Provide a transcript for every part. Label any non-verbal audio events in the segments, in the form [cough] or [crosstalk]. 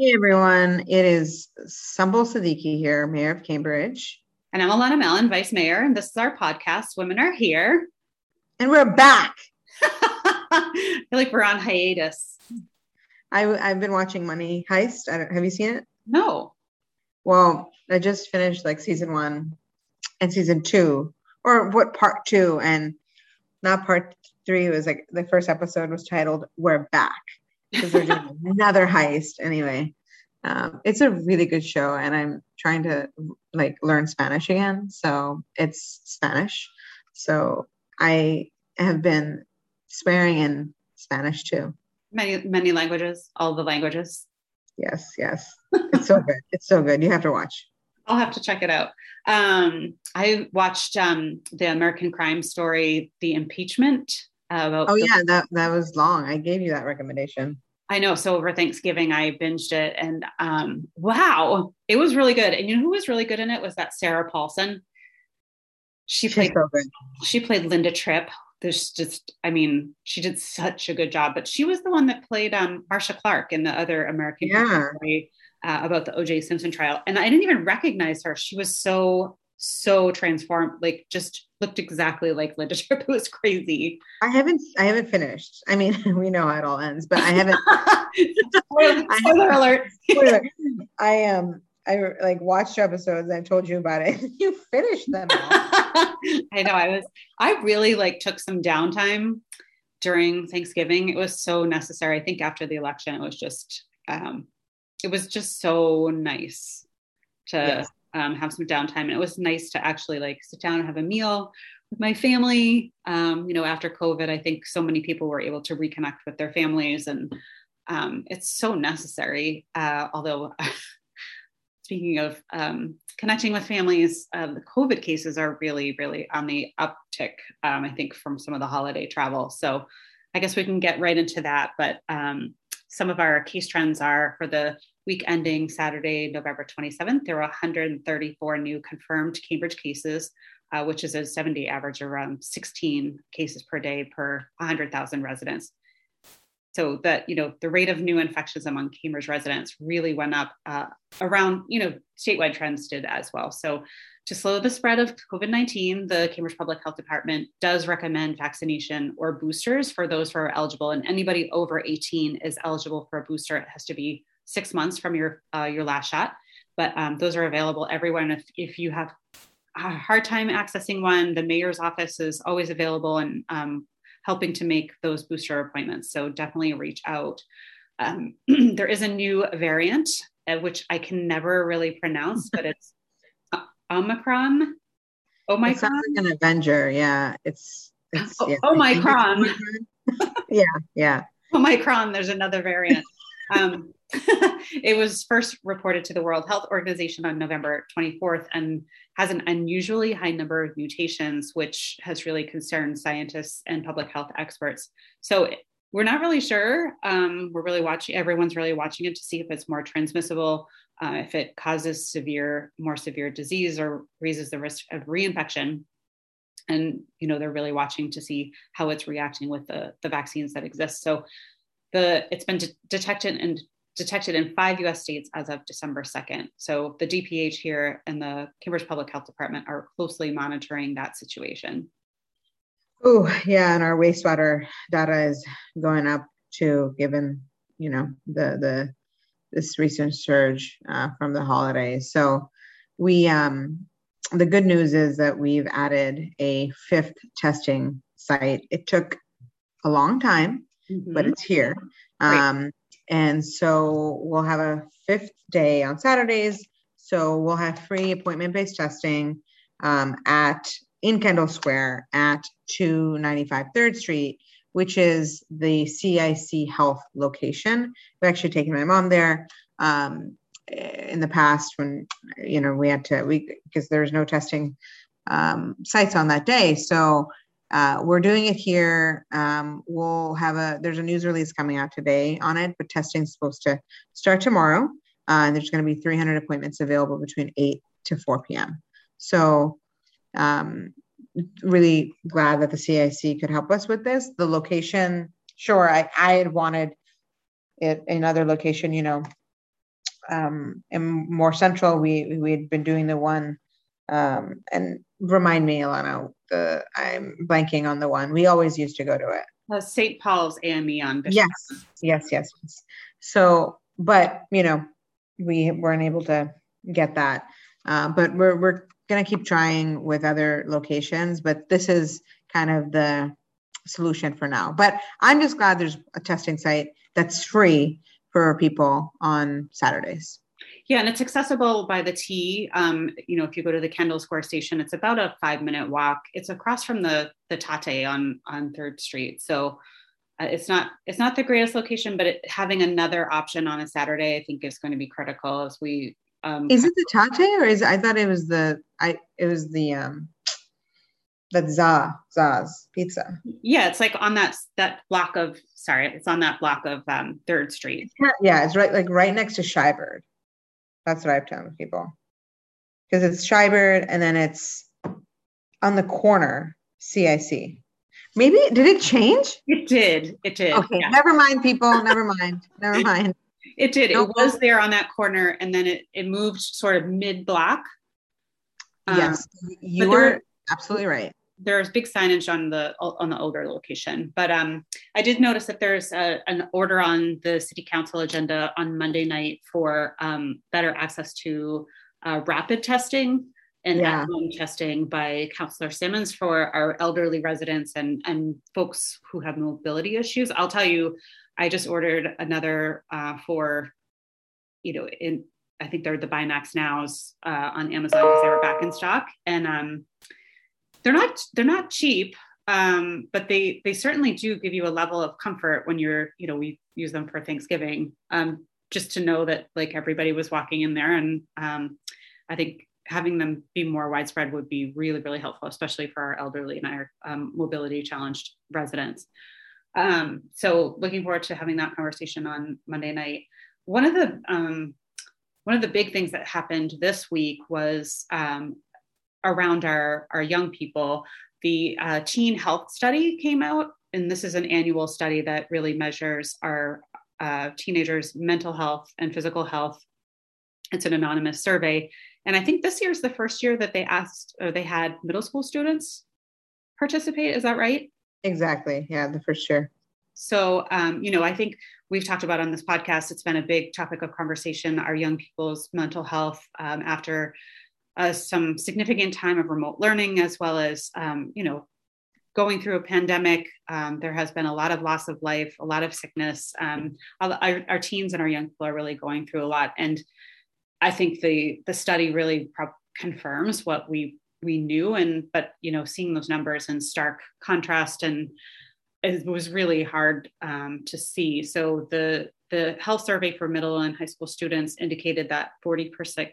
Hey everyone, it is Sumbul Siddiqui here, Mayor of Cambridge. And I'm Alana Mallon, Vice Mayor, and this is our podcast, Women Are Here. And we're back. [laughs] I feel like we're on hiatus. I, I've been watching Money Heist. I don't, have you seen it? No. Well, I just finished like season one and season two, or what part two, and not part three. It was like the first episode was titled "We're Back" because they're doing another heist. Anyway, um, it's a really good show, and I'm trying to like learn Spanish again. So it's Spanish. So I have been swearing in Spanish too. Many many languages, all the languages. Yes, yes. It's so good. It's so good. You have to watch. I'll have to check it out. Um, I watched um, the American Crime Story, The Impeachment. Uh, oh the- yeah, that that was long. I gave you that recommendation. I know. So over Thanksgiving, I binged it, and um, wow, it was really good. And you know who was really good in it was that Sarah Paulson. She played. So she played Linda Tripp. There's just, I mean, she did such a good job. But she was the one that played um, Marcia Clark in the other American yeah. story uh, about the O.J. Simpson trial, and I didn't even recognize her. She was so so transformed, like just looked exactly like Linda Tripp. [laughs] It was crazy. I haven't I haven't finished. I mean, [laughs] we know how it all ends, but I haven't. [laughs] spoiler, alert. spoiler. I am. Um, I like watched episodes. I told you about it. you finished them. I know. I was. I really like took some downtime during Thanksgiving. It was so necessary. I think after the election, it was just. Um, it was just so nice to yes um, have some downtime. And it was nice to actually like sit down and have a meal with my family. Um, you know, after COVID, I think so many people were able to reconnect with their families, and um, it's so necessary. Uh, although, [laughs] speaking of um, connecting with families, uh, the COVID cases are really, really on the uptick. Um, I think from some of the holiday travel. So, I guess we can get right into that. But um, some of our case trends are for the week ending Saturday, November 27th, there were 134 new confirmed Cambridge cases, uh, which is a 70 average around 16 cases per day per 100,000 residents. So that you know the rate of new infections among Cambridge residents really went up uh, around you know statewide trends did as well. So to slow the spread of COVID-19, the Cambridge Public Health Department does recommend vaccination or boosters for those who are eligible, and anybody over 18 is eligible for a booster. It has to be six months from your uh, your last shot. But um, those are available everywhere. And if, if you have a hard time accessing one, the mayor's office is always available and um, helping to make those booster appointments. So definitely reach out. Um, [clears throat] there is a new variant, uh, which I can never really pronounce, but [laughs] it's Omicron. Omicron. It sounds like an Avenger. Yeah, it's. it's oh. Omicron. [laughs] yeah, yeah. Omicron. There's another variant. Um, [laughs] it was first reported to the World Health Organization on November 24th and has an unusually high number of mutations, which has really concerned scientists and public health experts. So we're not really sure. Um, we're really watching, everyone's really watching it to see if it's more transmissible, uh, if it causes severe, more severe disease or raises the risk of reinfection. And, you know, they're really watching to see how it's reacting with the, the vaccines that exist. So the, it's been de- detected and detected in five US states as of December 2nd. So the DPH here and the Cambridge Public Health Department are closely monitoring that situation. Oh, yeah, and our wastewater data is going up too, given you know the the this recent surge uh, from the holidays. So we um, the good news is that we've added a fifth testing site. It took a long time, mm-hmm. but it's here. Um, and so we'll have a fifth day on Saturdays. So we'll have free appointment based testing um, at in Kendall Square at 295 3rd Street, which is the CIC Health location. We've actually taken my mom there um, in the past when you know we had to we because there's no testing um, sites on that day. So uh, we're doing it here. Um, we'll have a there's a news release coming out today on it, but testing is supposed to start tomorrow. Uh, and there's going to be 300 appointments available between 8 to 4 p.m. So, um, really glad that the CIC could help us with this. The location, sure, I, I had wanted it another location, you know, um, in more central, we we had been doing the one, um, and remind me, Alana, the I'm blanking on the one. We always used to go to it. Uh, St. Paul's AME on Bishop. Yes, yes, yes, yes. So, but you know, we weren't able to get that. Uh, but we're we're gonna keep trying with other locations. But this is kind of the solution for now. But I'm just glad there's a testing site that's free for people on Saturdays. Yeah, and it's accessible by the T. Um, you know, if you go to the Kendall Square station, it's about a five minute walk. It's across from the the Tate on on Third Street. So uh, it's not it's not the greatest location, but it, having another option on a Saturday, I think, is going to be critical as we. Um, is it the Tate or is I thought it was the I it was the um that Za Za's pizza. Yeah, it's like on that that block of sorry, it's on that block of um, Third Street. Yeah, it's right like right next to Shybird. That's what I've told people. Because it's Shybird and then it's on the corner, CIC. Maybe did it change? It did. It did. Okay, yeah. never mind, people. Never mind. Never mind. [laughs] It did. It was there on that corner, and then it it moved sort of mid block. yes, um, you were absolutely right there's big signage on the on the older location but um, i did notice that there's a, an order on the city council agenda on monday night for um, better access to uh, rapid testing and yeah. at-home testing by councillor simmons for our elderly residents and and folks who have mobility issues i'll tell you i just ordered another uh, for you know in i think they're the binax nows uh, on amazon because they were back in stock and um, they're not they're not cheap um, but they they certainly do give you a level of comfort when you're you know we use them for thanksgiving um, just to know that like everybody was walking in there. And um, i think having them be more widespread would be really really helpful especially for our elderly and our um, mobility challenged residents. Um, so looking forward to having that conversation on monday night. One of the um, one of the big things that happened this week was um, around our, our young people, the uh, teen health study came out. And this is an annual study that really measures our uh, teenagers' mental health and physical health. It's an anonymous survey. And I think this year is the first year that they asked or they had middle school students participate. Is that right? Exactly. Yeah, the first year. So, um, you know, I think we've talked about on this podcast, it's been a big topic of conversation, our young people's mental health um, after uh, some significant time of remote learning, as well as, um, you know, going through a pandemic. Um, there has been a lot of loss of life, a lot of sickness. Um, our, our, teens and our young people are really going through a lot. And I think the, the study really pro- confirms what we we knew and but you know seeing those numbers in stark contrast and it was really hard um, to see so the the health survey for middle and high school students indicated that 40%,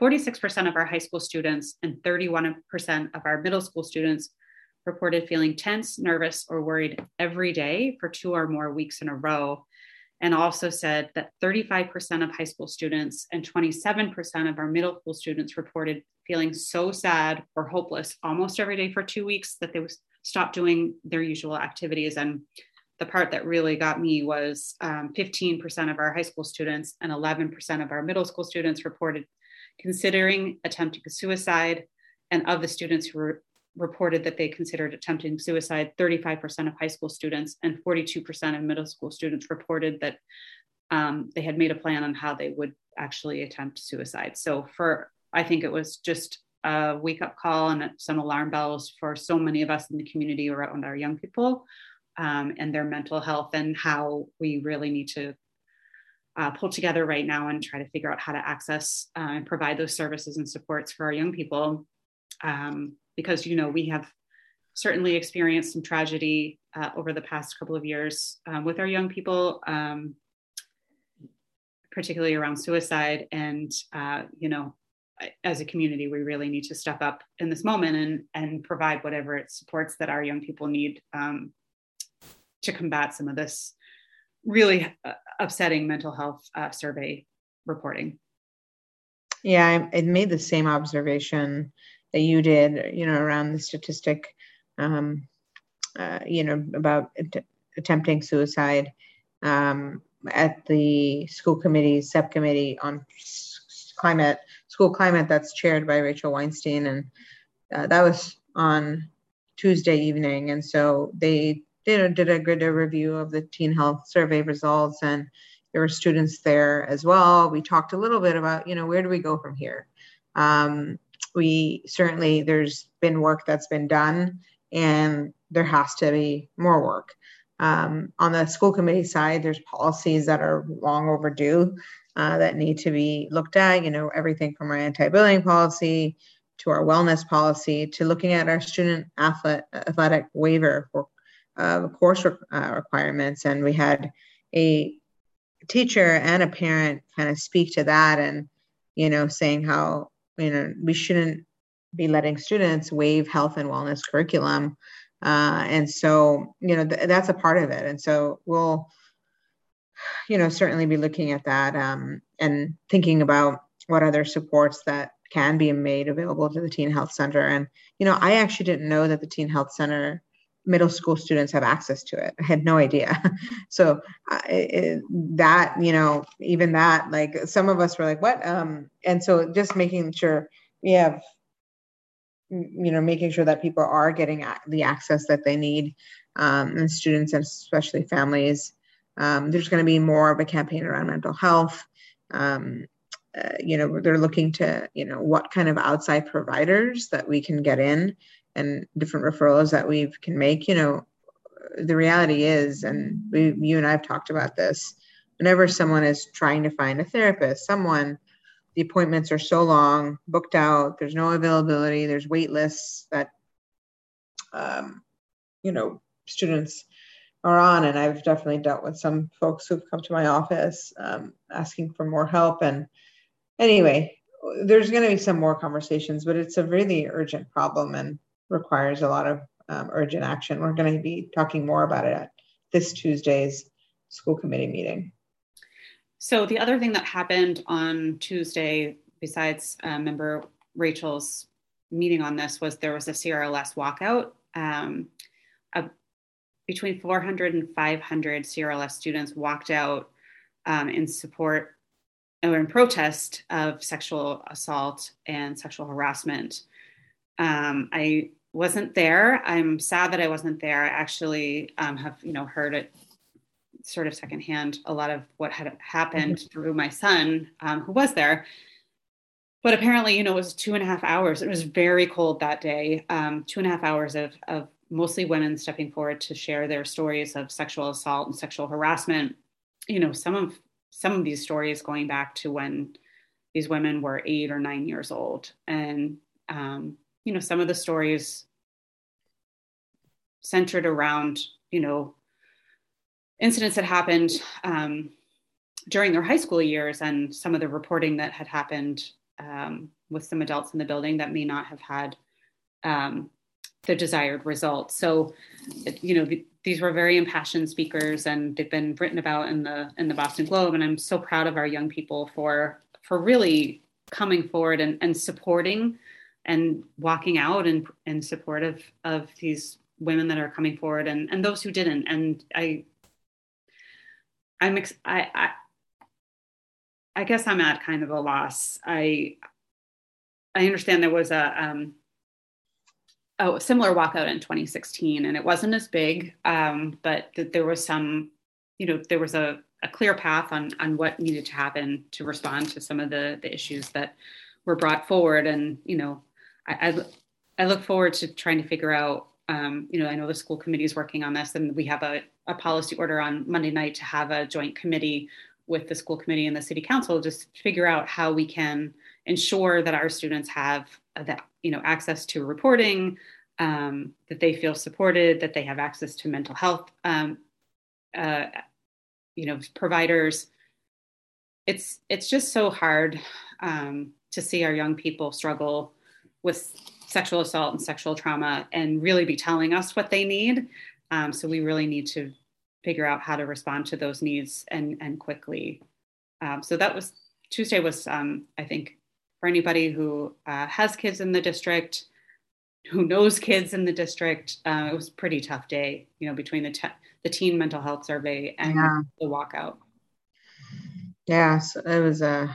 46% of our high school students and 31% of our middle school students reported feeling tense, nervous, or worried every day for two or more weeks in a row. And also said that 35% of high school students and 27% of our middle school students reported feeling so sad or hopeless almost every day for two weeks that they stopped doing their usual activities. And the part that really got me was um, 15% of our high school students and 11% of our middle school students reported considering attempting suicide. And of the students who re- reported that they considered attempting suicide, 35% of high school students and 42% of middle school students reported that um, they had made a plan on how they would actually attempt suicide. So, for I think it was just a wake up call and some alarm bells for so many of us in the community around our young people um, and their mental health and how we really need to uh, pull together right now and try to figure out how to access uh, and provide those services and supports for our young people. Um, because you know we have certainly experienced some tragedy uh, over the past couple of years um, with our young people um, particularly around suicide and uh, you know as a community we really need to step up in this moment and and provide whatever it supports that our young people need um, to combat some of this really uh, upsetting mental health uh, survey reporting. Yeah, I, I, made the same observation that you did, you know, around the statistic, um, uh, you know, about att- attempting suicide. Um, at the school committee subcommittee on climate, school climate that's chaired by Rachel Weinstein. And uh, that was on Tuesday evening. And so they did, did a good review of the teen health survey results and there were students there as well. We talked a little bit about, you know, where do we go from here? Um, we certainly, there's been work that's been done and there has to be more work. Um, on the school committee side, there's policies that are long overdue uh, that need to be looked at. You know, everything from our anti-bullying policy to our wellness policy to looking at our student athletic waiver for uh, course re- uh, requirements. And we had a teacher and a parent kind of speak to that and, you know, saying how, you know, we shouldn't be letting students waive health and wellness curriculum uh, and so, you know, th- that's a part of it. And so we'll, you know, certainly be looking at that um, and thinking about what other supports that can be made available to the Teen Health Center. And, you know, I actually didn't know that the Teen Health Center middle school students have access to it. I had no idea. [laughs] so uh, it, that, you know, even that, like some of us were like, what? Um, and so just making sure we have you know making sure that people are getting the access that they need um, and students and especially families um, there's going to be more of a campaign around mental health um, uh, you know they're looking to you know what kind of outside providers that we can get in and different referrals that we can make you know the reality is and we, you and i've talked about this whenever someone is trying to find a therapist someone the appointments are so long, booked out. There's no availability. There's wait lists that, um, you know, students are on. And I've definitely dealt with some folks who've come to my office um, asking for more help. And anyway, there's going to be some more conversations, but it's a really urgent problem and requires a lot of um, urgent action. We're going to be talking more about it at this Tuesday's school committee meeting. So the other thing that happened on Tuesday, besides uh, member Rachel's meeting on this, was there was a CRLS walkout. Um, between 400 and 500 CRLS students walked out um, in support or in protest of sexual assault and sexual harassment. Um, I wasn't there. I'm sad that I wasn't there. I actually um, have, you know, heard it sort of secondhand a lot of what had happened mm-hmm. through my son um, who was there but apparently you know it was two and a half hours it was very cold that day um, two and a half hours of, of mostly women stepping forward to share their stories of sexual assault and sexual harassment. You know some of some of these stories going back to when these women were eight or nine years old. And um, you know some of the stories centered around you know incidents that happened um, during their high school years and some of the reporting that had happened um, with some adults in the building that may not have had um, the desired result. So, you know, the, these were very impassioned speakers, and they've been written about in the in the Boston Globe. And I'm so proud of our young people for for really coming forward and, and supporting and walking out in, in support of, of these women that are coming forward and, and those who didn't. And I I'm ex- I, I I guess I'm at kind of a loss. I I understand there was a um, a similar walkout in 2016, and it wasn't as big, um, but th- there was some, you know, there was a, a clear path on on what needed to happen to respond to some of the the issues that were brought forward, and you know, I I, I look forward to trying to figure out um, you know, I know the school committee is working on this, and we have a, a policy order on Monday night to have a joint committee with the school committee and the city council just to figure out how we can ensure that our students have that you know access to reporting um, that they feel supported that they have access to mental health um, uh, you know providers it's it's just so hard um, to see our young people struggle with sexual assault and sexual trauma and really be telling us what they need. Um, so we really need to figure out how to respond to those needs and and quickly. Um, so that was Tuesday was um, I think for anybody who uh, has kids in the district, who knows kids in the district, uh, it was a pretty tough day. You know between the te- the teen mental health survey and yeah. the walkout. Yeah, so it was a, uh,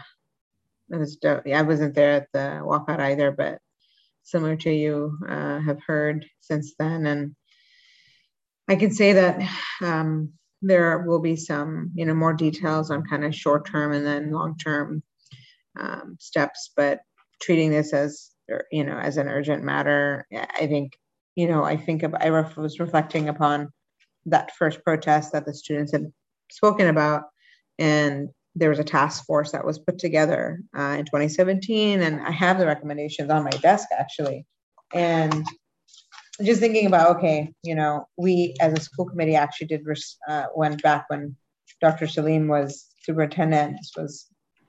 it was dope. Yeah, I wasn't there at the walkout either, but similar to you, uh, have heard since then, and I can say that um, there will be some, you know, more details on kind of short term and then long term um, steps, but treating this as, you know, as an urgent matter, I think, you know, I think of, I was reflecting upon that first protest that the students had spoken about, and there was a task force that was put together uh, in 2017, and I have the recommendations on my desk actually, and just thinking about okay, you know, we as a school committee actually did uh, went back when Dr. Salim was superintendent. This was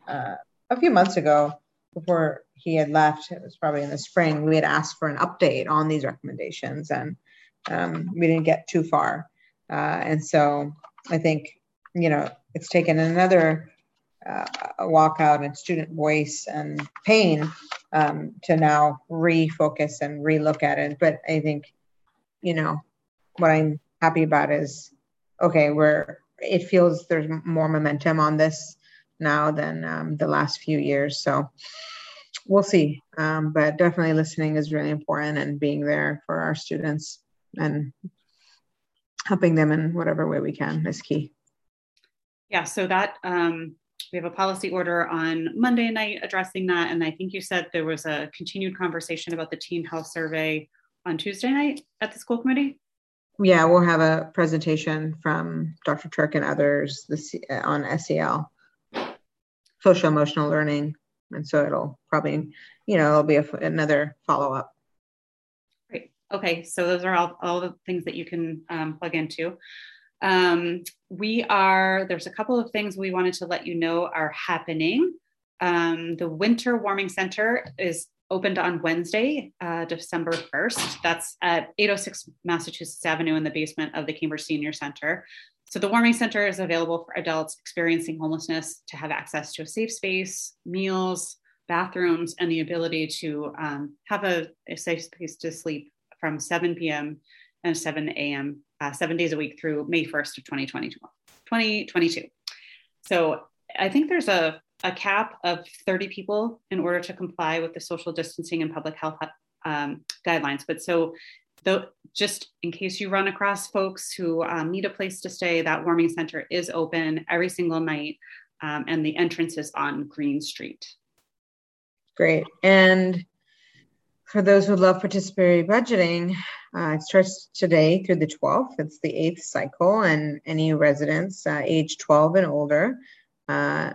uh, a few months ago before he had left. It was probably in the spring. We had asked for an update on these recommendations, and um, we didn't get too far. Uh, and so I think you know it's taken another uh, walkout and student voice and pain um, to now refocus and relook at it. But I think, you know, what I'm happy about is okay, we're it feels there's more momentum on this now than um, the last few years. So we'll see. Um, but definitely listening is really important and being there for our students and helping them in whatever way we can is key. Yeah, so that um, we have a policy order on Monday night addressing that. And I think you said there was a continued conversation about the teen health survey on Tuesday night at the school committee. Yeah, we'll have a presentation from Dr. Turk and others this, on SEL, social emotional learning. And so it'll probably, you know, it'll be a, another follow up. Great. Okay. So those are all, all the things that you can um, plug into. Um, we are, there's a couple of things we wanted to let you know are happening. Um, the Winter Warming Center is opened on Wednesday, uh, December 1st. That's at 806 Massachusetts Avenue in the basement of the Cambridge Senior Center. So, the Warming Center is available for adults experiencing homelessness to have access to a safe space, meals, bathrooms, and the ability to um, have a, a safe space to sleep from 7 p.m. and 7 a.m uh, seven days a week through May 1st of 2022. 2022. So I think there's a, a cap of 30 people in order to comply with the social distancing and public health um, guidelines. But so just in case you run across folks who um, need a place to stay, that warming center is open every single night um, and the entrance is on Green Street. Great. And for those who love participatory budgeting, uh, it starts today through the 12th. It's the eighth cycle, and any residents uh, age 12 and older uh,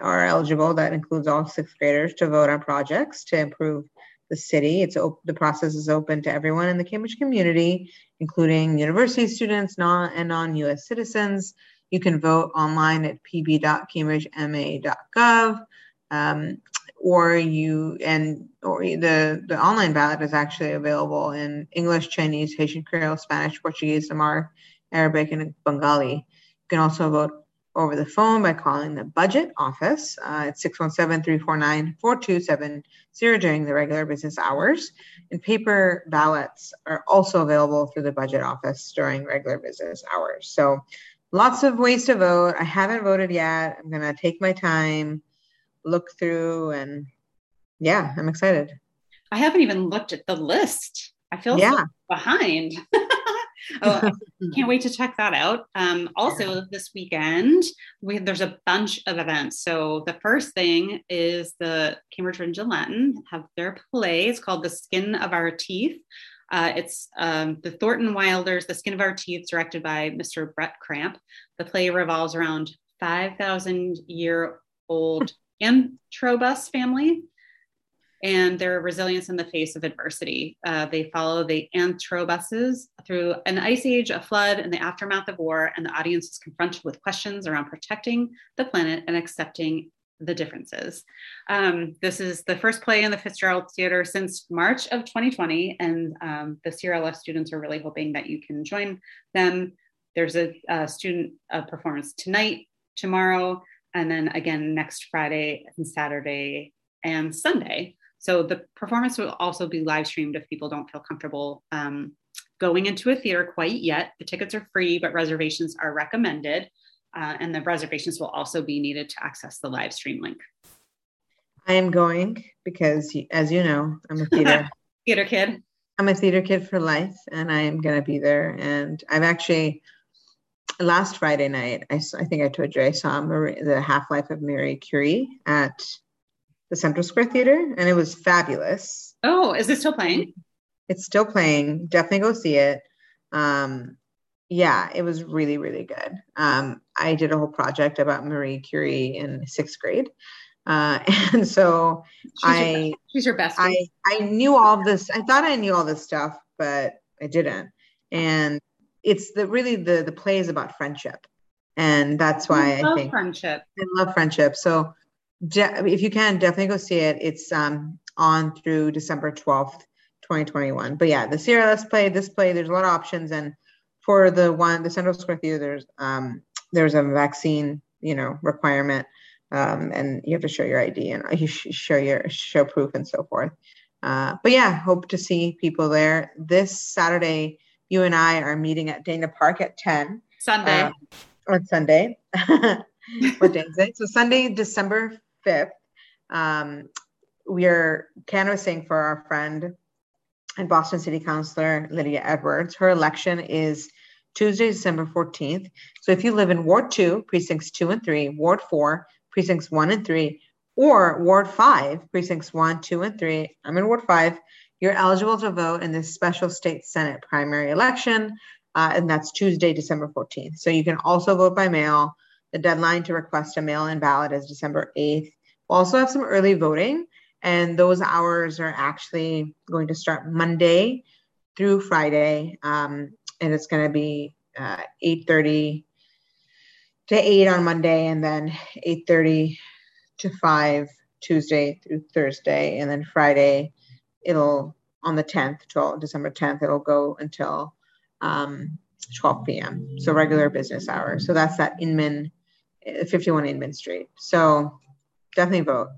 are eligible. That includes all sixth graders to vote on projects to improve the city. It's op- the process is open to everyone in the Cambridge community, including university students, non and non-U.S. citizens. You can vote online at pb.cambridgema.gov. Um, or you and or the the online ballot is actually available in English, Chinese, Haitian Creole, Spanish, Portuguese, Amharic, Arabic, and Bengali. You can also vote over the phone by calling the budget office uh, at 617-349-4270 during the regular business hours. And paper ballots are also available through the budget office during regular business hours. So lots of ways to vote. I haven't voted yet. I'm going to take my time look through and yeah, I'm excited. I haven't even looked at the list. I feel yeah. so behind. [laughs] oh, [laughs] can't wait to check that out. Um, also, yeah. this weekend, we, there's a bunch of events. So, the first thing is the Cambridge Rindge and Latin have their play. It's called The Skin of Our Teeth. Uh, it's um, the Thornton Wilder's, The Skin of Our Teeth, directed by Mr. Brett Cramp. The play revolves around 5,000 year old [laughs] Antrobus family and their resilience in the face of adversity. Uh, they follow the Antrobuses through an ice age, a flood, and the aftermath of war, and the audience is confronted with questions around protecting the planet and accepting the differences. Um, this is the first play in the Fitzgerald Theater since March of 2020, and um, the CRLS students are really hoping that you can join them. There's a, a student performance tonight, tomorrow, and then again next Friday and Saturday and Sunday. So the performance will also be live streamed if people don't feel comfortable um, going into a theater quite yet. The tickets are free, but reservations are recommended. uh, and the reservations will also be needed to access the live stream link. I am going because, as you know, I'm a theater [laughs] theater kid. I'm a theater kid for life, and I am going to be there. And I've actually last Friday night, I, I think I told you I saw Marie, the Half Life of Marie Curie at the Central Square Theater, and it was fabulous. Oh, is it still playing? It's still playing. Definitely go see it. Um, yeah, it was really, really good. Um, I did a whole project about Marie Curie in sixth grade. Uh, [laughs] and so she's I, your, she's your best. I, I knew all this. I thought I knew all this stuff, but I didn't. And it's the really the the play is about friendship, and that's why I, I think friendship. I love friendship. So de- if you can, definitely go see it. It's um on through December twelfth, twenty twenty one. But yeah, the CRLS play, this play, there's a lot of options, and for the one the Central Square Theater, there's um there's a vaccine you know requirement. Um, and you have to show your ID and you show your show proof and so forth. Uh, but yeah, hope to see people there this Saturday you and I are meeting at Dana Park at 10. Sunday. Uh, on Sunday. [laughs] what day is it? So Sunday, December 5th. Um, we are canvassing for our friend and Boston City Councilor Lydia Edwards. Her election is Tuesday, December 14th. So if you live in Ward 2, precincts 2 and 3, Ward 4, precincts 1 and 3, or Ward 5, precincts 1, 2, and 3, I'm in Ward 5, you're eligible to vote in this special state Senate primary election, uh, and that's Tuesday, December 14th. So you can also vote by mail. The deadline to request a mail in ballot is December 8th. We'll also have some early voting, and those hours are actually going to start Monday through Friday, um, and it's going to be uh, 8:30 to 8 on Monday, and then 8:30 to 5 Tuesday through Thursday, and then Friday it'll on the 10th, 12, December 10th, it'll go until um, 12 p.m. So regular business hours. So that's that Inman, 51 Inman Street. So definitely vote.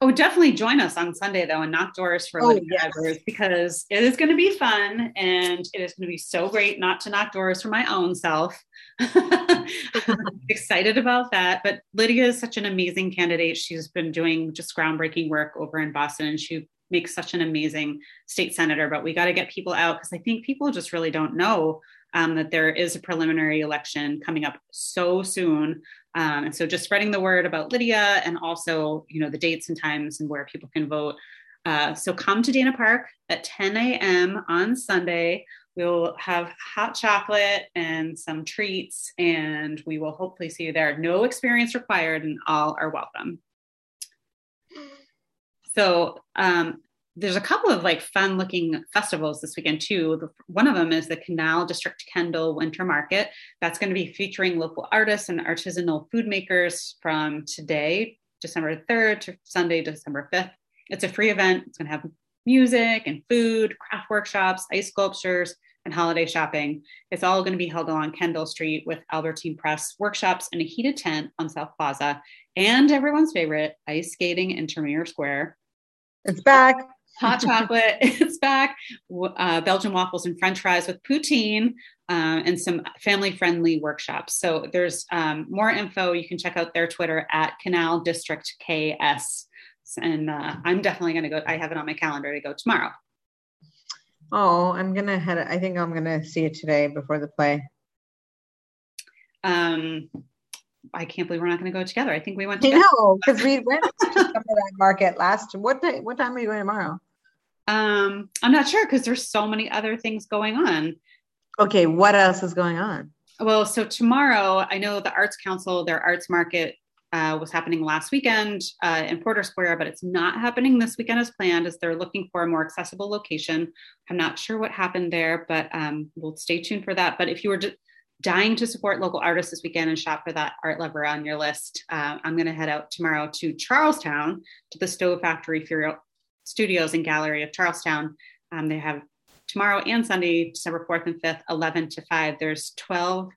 Oh, definitely join us on Sunday though and knock doors for oh, yes. because it is going to be fun and it is going to be so great not to knock doors for my own self. [laughs] excited about that. But Lydia is such an amazing candidate. She's been doing just groundbreaking work over in Boston and she makes such an amazing state senator. But we got to get people out because I think people just really don't know um, that there is a preliminary election coming up so soon. Um, and so just spreading the word about Lydia and also, you know, the dates and times and where people can vote. Uh, so come to Dana Park at 10 a.m. on Sunday. We'll have hot chocolate and some treats, and we will hopefully see you there. No experience required, and all are welcome. So um, there's a couple of like fun looking festivals this weekend too. One of them is the Canal District Kendall Winter Market. That's going to be featuring local artists and artisanal food makers from today, December 3rd to Sunday, December 5th. It's a free event. It's going to have music and food, craft workshops, ice sculptures, and holiday shopping. It's all going to be held along Kendall Street with Albertine Press workshops and a heated tent on South Plaza, and everyone's favorite ice skating in Tremere Square. It's back. Hot chocolate, [laughs] it's back. Uh, Belgian waffles and French fries with poutine uh, and some family friendly workshops. So there's um, more info. You can check out their Twitter at Canal District KS. And uh, I'm definitely going to go. I have it on my calendar to go tomorrow. Oh, I'm gonna head. I think I'm gonna see it today before the play. Um, I can't believe we're not going to go together. I think we went. Together. know because we went to some of that market last. What day? What time are you going tomorrow? Um, I'm not sure because there's so many other things going on. Okay, what else is going on? Well, so tomorrow, I know the Arts Council, their arts market uh, was happening last weekend uh, in Porter Square, but it's not happening this weekend as planned, as they're looking for a more accessible location. I'm not sure what happened there, but um, we'll stay tuned for that. But if you were dying to support local artists this weekend and shop for that art lover on your list, uh, I'm going to head out tomorrow to Charlestown to the Stove Factory Studios and Gallery of Charlestown. Um, they have tomorrow and Sunday, December 4th and 5th, 11 to 5. There's 12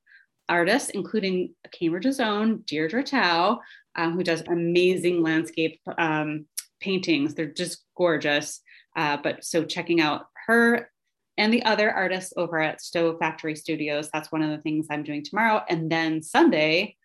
artists, including Cambridge's own Deirdre Tao, um, who does amazing landscape um, paintings. They're just gorgeous. Uh, but so checking out her and the other artists over at Stove Factory Studios. That's one of the things I'm doing tomorrow. And then Sunday,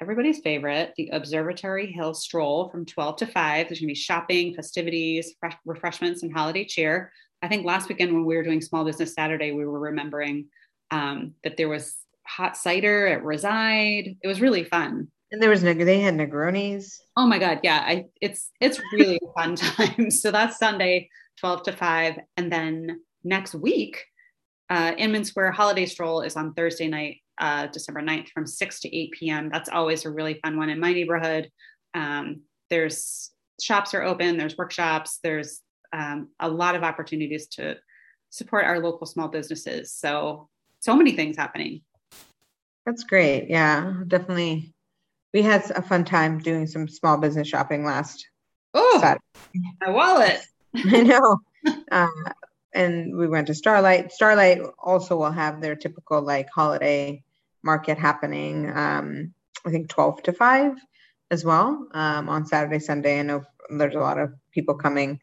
everybody's favorite, the Observatory Hill Stroll from 12 to 5. There's going to be shopping, festivities, fresh refreshments, and holiday cheer. I think last weekend when we were doing Small Business Saturday, we were remembering um, that there was hot cider at Reside. It was really fun. And there was they had Negronis. Oh my god, yeah! I it's it's really fun [laughs] time. So that's Sunday, twelve to five, and then next week, uh, Inman Square Holiday Stroll is on Thursday night, uh, December 9th from 6 to 8 p.m. That's always a really fun one in my neighborhood. Um, there's shops are open, there's workshops, there's um, a lot of opportunities to support our local small businesses. So, so many things happening. That's great. Yeah, definitely. We had a fun time doing some small business shopping last. Oh, my wallet. [laughs] I know. Uh, and we went to Starlight. Starlight also will have their typical like holiday market happening. Um, I think 12 to 5 as well um, on Saturday, Sunday. I know there's a lot of people coming.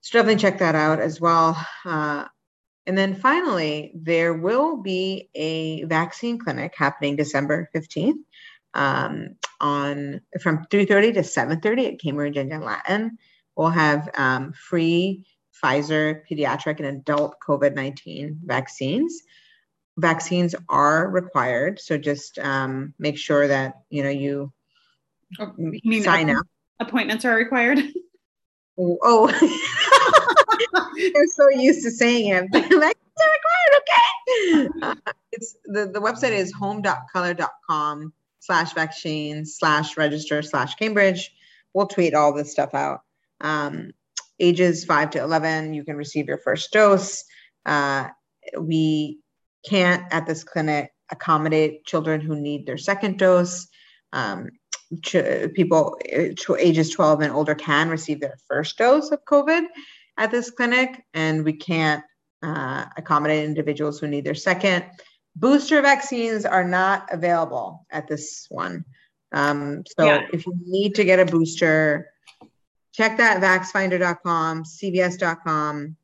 So definitely check that out as well. Uh, and then finally, there will be a vaccine clinic happening December 15th um, on from 3.30 to 7.30 at Cambridge and Latin. We'll have um, free Pfizer pediatric and adult COVID 19 vaccines. Vaccines are required, so just um, make sure that you know you, oh, you sign up. Appointments are required. Oh, oh. [laughs] they're so used to saying it. [laughs] Vaccines are required. Okay. Uh, it's the the website is home.color.com slash vaccines slash register slash Cambridge. We'll tweet all this stuff out. Um, ages 5 to 11, you can receive your first dose. Uh, we can't at this clinic accommodate children who need their second dose. Um, ch- people ch- ages 12 and older can receive their first dose of COVID at this clinic, and we can't uh, accommodate individuals who need their second. Booster vaccines are not available at this one. Um, so yeah. if you need to get a booster, check that vaxfinder.com, cvs.com.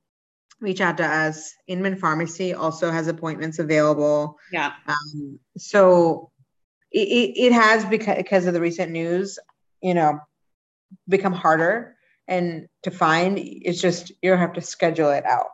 Reach out to us. Inman Pharmacy also has appointments available. Yeah. Um, so it, it has because because of the recent news, you know, become harder and to find. It's just you have to schedule it out.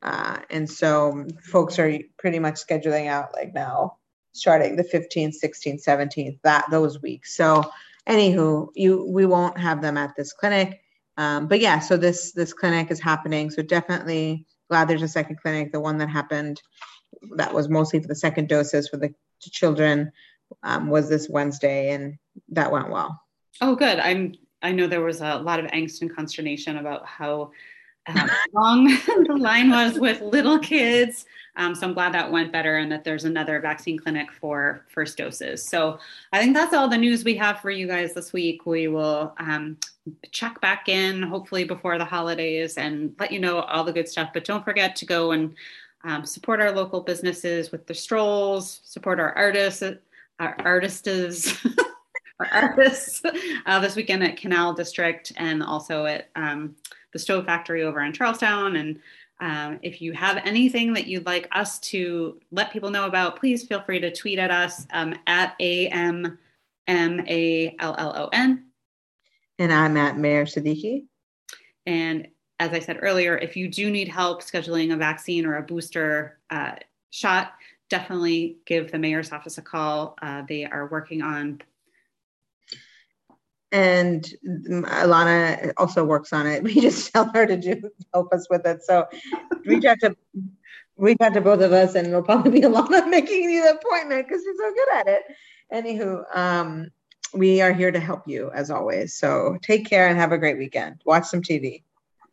Uh, and so folks are pretty much scheduling out like now, starting the 15th, 16th, 17th, that those weeks. So anywho, you we won't have them at this clinic. Um, but yeah, so this this clinic is happening. So definitely glad there's a second clinic. The one that happened that was mostly for the second doses for the children um, was this Wednesday, and that went well. Oh, good. I'm. I know there was a lot of angst and consternation about how um, [laughs] long [laughs] the line was with little kids. Um, so I'm glad that went better and that there's another vaccine clinic for first doses. So I think that's all the news we have for you guys this week. We will um, check back in hopefully before the holidays and let you know all the good stuff. But don't forget to go and um, support our local businesses with the strolls, support our artists, our artists. [laughs] our artists [laughs] uh, this weekend at Canal District and also at um, the Stove Factory over in Charlestown. And um, if you have anything that you'd like us to let people know about, please feel free to tweet at us um, at A M M A L L O N. And I'm at Mayor Siddiqui. And as I said earlier, if you do need help scheduling a vaccine or a booster uh, shot, definitely give the mayor's office a call. Uh, they are working on and Alana also works on it. [laughs] We just tell her to do help us with it. So reach out to reach out to both of us, and it'll probably be [laughs] Alana making the appointment because she's so good at it. Anywho, um, we are here to help you as always. So take care and have a great weekend. Watch some TV.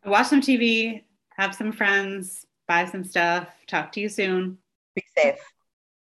Watch some TV. Have some friends. Buy some stuff. Talk to you soon. Be safe.